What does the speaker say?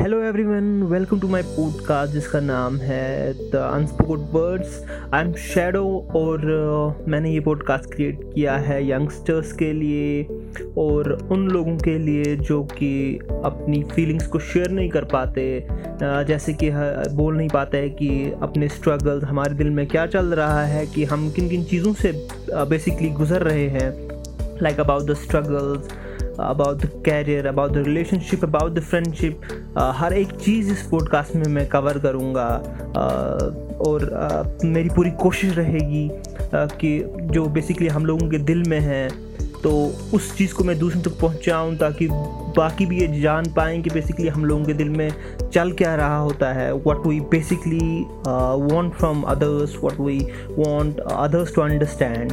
Hello everyone welcome to my podcast जिसका नाम है the unspoken words I am Shadow और uh, मैंने ये पॉडकास्ट क्रिएट किया है यंगस्टर्स के लिए और उन लोगों के लिए जो कि अपनी फीलिंग्स को शेयर नहीं कर पाते uh, जैसे कि बोल नहीं पाते हैं कि अपने स्ट्रगल्स हमारे दिल में क्या चल रहा है कि हम किन किन चीज़ों से बेसिकली uh, गुज़र रहे हैं like about the struggles about the career about the relationship about the friendship हर एक चीज़ इस पॉडकास्ट में मैं कवर करूँगा। Uh, और uh, मेरी पूरी कोशिश रहेगी uh, कि जो बेसिकली हम लोगों के दिल में है तो उस चीज़ को मैं दूसरों तक पहुँचाऊँ ताकि बाकी भी ये जान पाएँ कि बेसिकली हम लोगों के दिल में चल क्या रहा होता है। What we basically want from others what we want others to understand